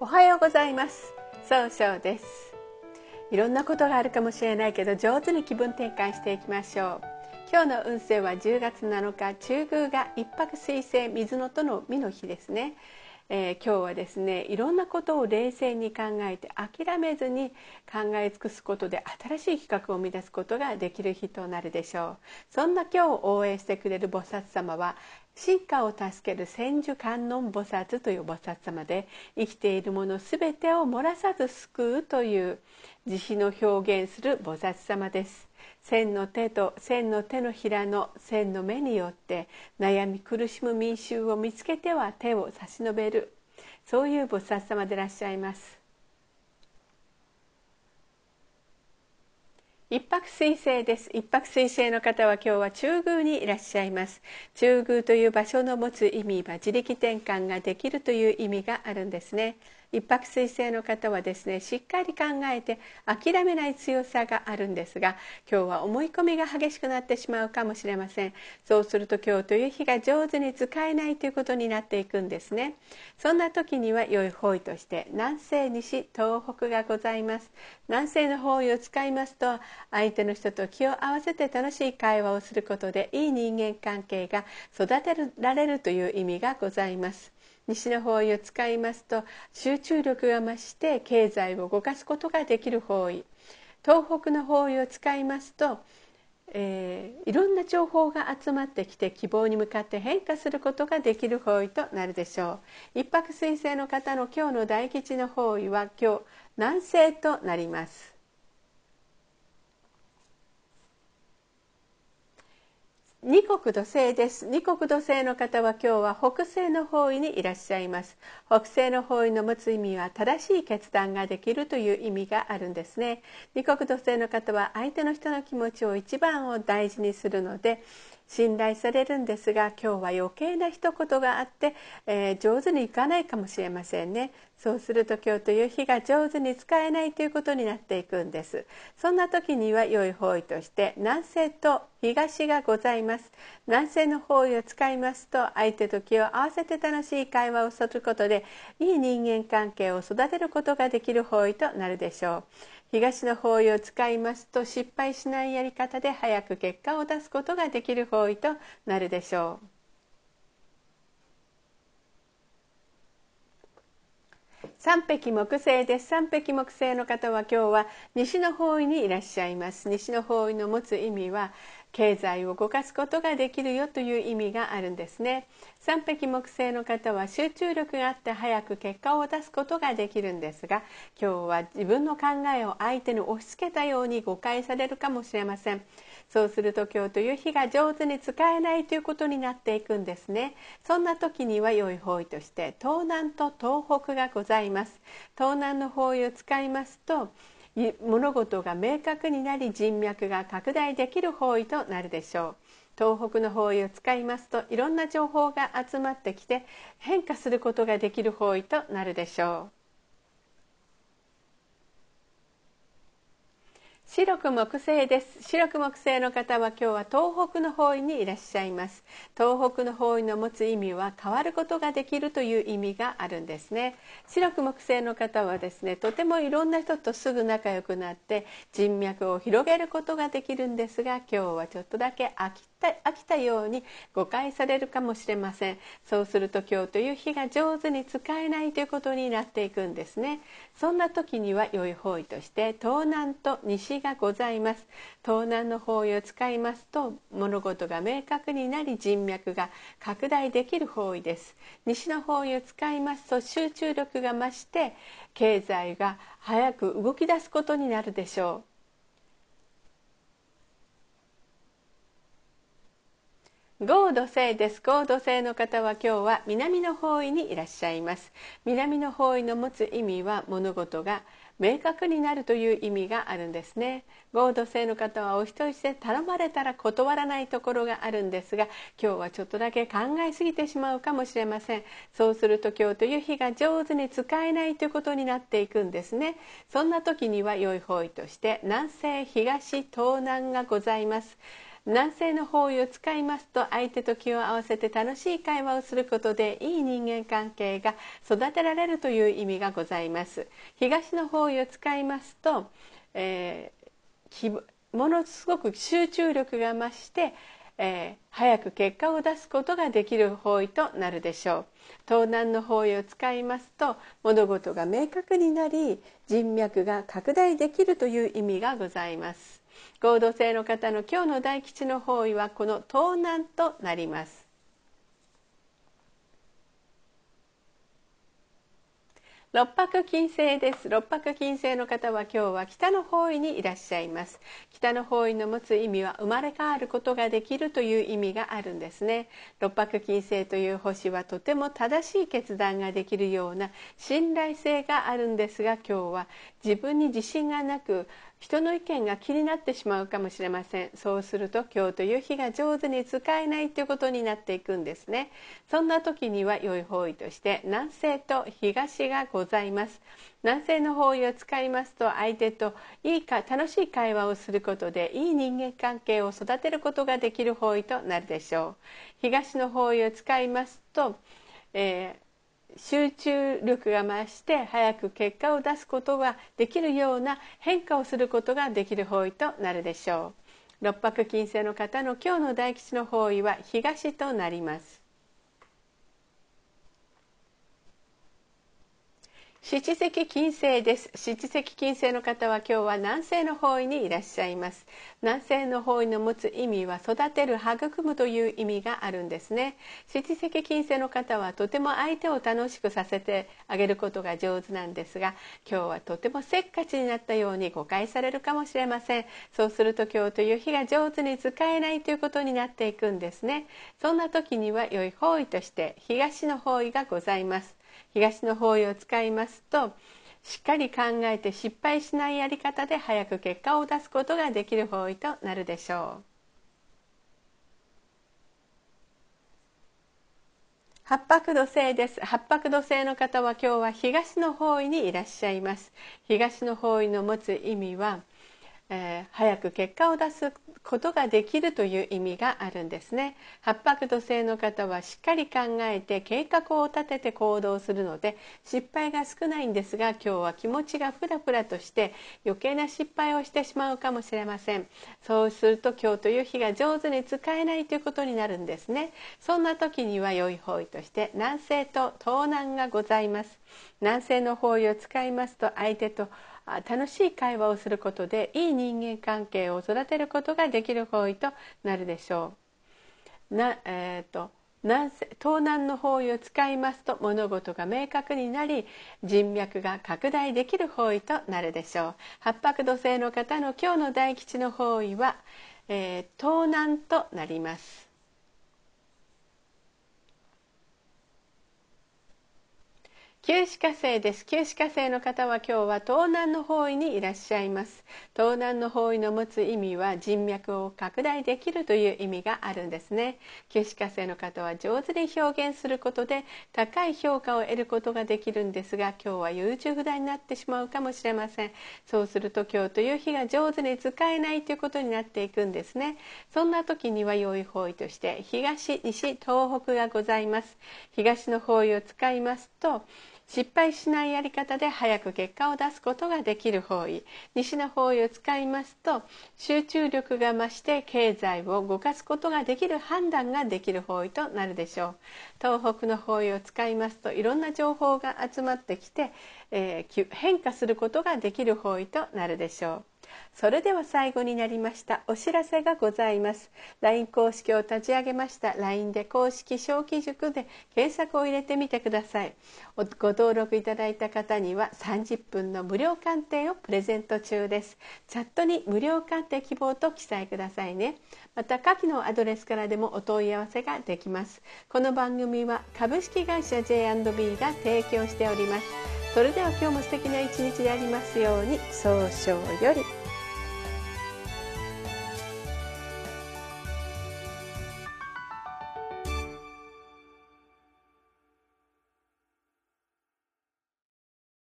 おはようございます。総称です。いろんなことがあるかもしれないけど上手に気分転換していきましょう。今日の運勢は10月7日中宮が一泊水星水のとの実の日ですね。えー、今日はですねいろんなことを冷静に考えて諦めずに考え尽くすことで新しい企画を生み出すことができる日となるでしょう。そんな今日を応援してくれる菩薩様は進化を助ける千手観音菩薩という菩薩様で生きているもの全てを漏らさず救うという慈悲の表現する菩薩様です。千の手と千の手のひらの千の目によって悩み苦しむ民衆を見つけては手を差し伸べる。そういう菩薩様でいらっしゃいます。一泊水星です。一泊水星の方は今日は中宮にいらっしゃいます。中宮という場所の持つ意味は自力転換ができるという意味があるんですね。一泊水星の方はですねしっかり考えて諦めない強さがあるんですが今日は思い込みが激しくなってしまうかもしれません。そうすると今日という日が上手に使えないということになっていくんですね。そんな時には良い方位として南西西東北がございます。南西の方位を使いますと相手の人と気を合わせて楽しい会話をすることでいい人間関係が育てられるという意味がございます。西の方位を使いますと集中力が増して経済を動かすことができる方位。東北の方位を使いますと、えー、いろんな情報が集まってきて希望に向かって変化することができる方位となるでしょう。一泊水星の方の今日の大吉の方位は今日南西となります。二国土星です。二国土星の方は今日は北西の方位にいらっしゃいます。北西の方位の持つ意味は正しい決断ができるという意味があるんですね。二国土星の方は相手の人の気持ちを一番を大事にするので信頼されるんですが今日は余計な一言があって、えー、上手にいかないかもしれませんね。そうすると今日という日が上手に使えないということになっていくんです。そんな時には良い方位として南西と東がございます。南西の方位を使いますと相手と気を合わせて楽しい会話をすることでいい人間関係を育てることができる方位となるでしょう。東の方位を使いますと失敗しないやり方で早く結果を出すことができる方位となるでしょう。三匹木星です。三匹木星の方は今日は西の方位にいらっしゃいます。西の方位の持つ意味は経済を動かすことができるよという意味があるんですね。三匹木星の方は集中力があって早く結果を出すことができるんですが今日は自分の考えを相手に押し付けたように誤解されるかもしれません。そうすると今日という日が上手に使えないということになっていくんですね。そんな時には良い方位として東南と東北がございます。東南の方位を使いますと物事が明確になり人脈が拡大できる方位となるでしょう。東北の方位を使いますといろんな情報が集まってきて変化することができる方位となるでしょう。白く木星です。白く木星の方は今日は東北の方位にいらっしゃいます。東北の方位の持つ意味は変わることができるという意味があるんですね。白く木星の方はですねとてもいろんな人とすぐ仲良くなって人脈を広げることができるんですが今日はちょっとだけ飽き飽きたように誤解されるかもしれません。そうすると今日という日が上手に使えないということになっていくんですね。そんな時には良い方位として東南と西がございます。東南の方位を使いますと物事が明確になり人脈が拡大できる方位です。西の方位を使いますと集中力が増して経済が早く動き出すことになるでしょう。合土星です。合土星の方は今日は南の方位にいらっしゃいます。南の方位の持つ意味は物事が明確になるという意味があるんですね。合土星の方はお人質で頼まれたら断らないところがあるんですが今日はちょっとだけ考えすぎてしまうかもしれません。そうすると今日という日が上手に使えないということになっていくんですね。そんな時には良い方位として南西東東南がございます。南西の方位を使いますと相手と気を合わせて楽しい会話をすることでいい人間関係が育てられるという意味がございます。東の方位を使いますと、えー、ものすごく集中力が増してえー、早く結果を出すことができる方位となるでしょう。東南の方位を使いますと物事が明確になり人脈が拡大できるという意味がございます。合同性の方の今日の大吉の方位はこの東南となります。六白金星です。六白金星の方は今日は北の方位にいらっしゃいます。北の方位の持つ意味は生まれ変わることができるという意味があるんですね。六白金星という星はとても正しい決断ができるような信頼性があるんですが今日は自分に自信がなく人の意見が気になってしまうかもしれません。そうすると今日という日が上手に使えないということになっていくんですね。そんな時には良い方位として南西と東がございます。南西の方位を使いますと相手といいか楽しい会話をすることでいい人間関係を育てることができる方位となるでしょう。東の方位を使いますと、えー集中力が増して早く結果を出すことができるような変化をすることができる方位となるでしょう。六白金星の方の今日の大吉の方位は東となります。七石金星です。七石金星の方は今日は南西の方位にいらっしゃいます。南西の方位の持つ意味は育てる育むという意味があるんですね。七石金星の方はとても相手を楽しくさせてあげることが上手なんですが今日はとてもせっかちになったように誤解されるかもしれません。そうすると今日という日が上手に使えないということになっていくんですね。そんな時には良い方位として東の方位がございます。東の方位を使いますとしっかり考えて失敗しないやり方で早く結果を出すことができる方位となるでしょう。八白土星です八白土星の方は今日は東の方位にいらっしゃいます東の方位の持つ意味はえー、早く結果を出すことができるという意味があるんですね。八白土星の方はしっかり考えて計画を立てて行動するので失敗が少ないんですが今日は気持ちがふらふらとして余計な失敗をしてしまうかもしれません。そうすると今日という日が上手に使えないということになるんですね。そんな時には良い方位として南西と東南がございます。南西の方位を使いますと相手と楽しい会話をすることでいい人間関係を育てることができる方位となるでしょう。なえーと、南東南の方位を使いますと物事が明確になり人脈が拡大できる方位となるでしょう。八白土星の方の今日の大吉の方位は、えー、東南となります。旧歯科生です。旧歯科生の方は今日は東南の方位にいらっしゃいます。東南の方位の持つ意味は人脈を拡大できるという意味があるんですね。旧歯科生の方は上手に表現することで高い評価を得ることができるんですが今日は優柔不断になってしまうかもしれません。そうすると今日という日が上手に使えないということになっていくんですね。そんな時には良い方位として東西東北がございます。東の方位を使いますと失敗しないやり方で早く結果を出すことができる方位。西の方位を使いますと集中力が増して経済を動かすことができる判断ができる方位となるでしょう。東北の方位を使いますといろんな情報が集まってきて、えー、変化することができる方位となるでしょう。それでは最後になりましたお知らせがございます。LINE 公式を立ち上げました LINE で公式小規塾で検索を入れてみてください。ご登録いただいた方には30分の無料鑑定をプレゼント中です。チャットに無料鑑定希望と記載くださいね。また下記のアドレスからでもお問い合わせができます。この番組は株式会社 J&B が提供しております。それでは今日も素敵な一日でありますように早々より。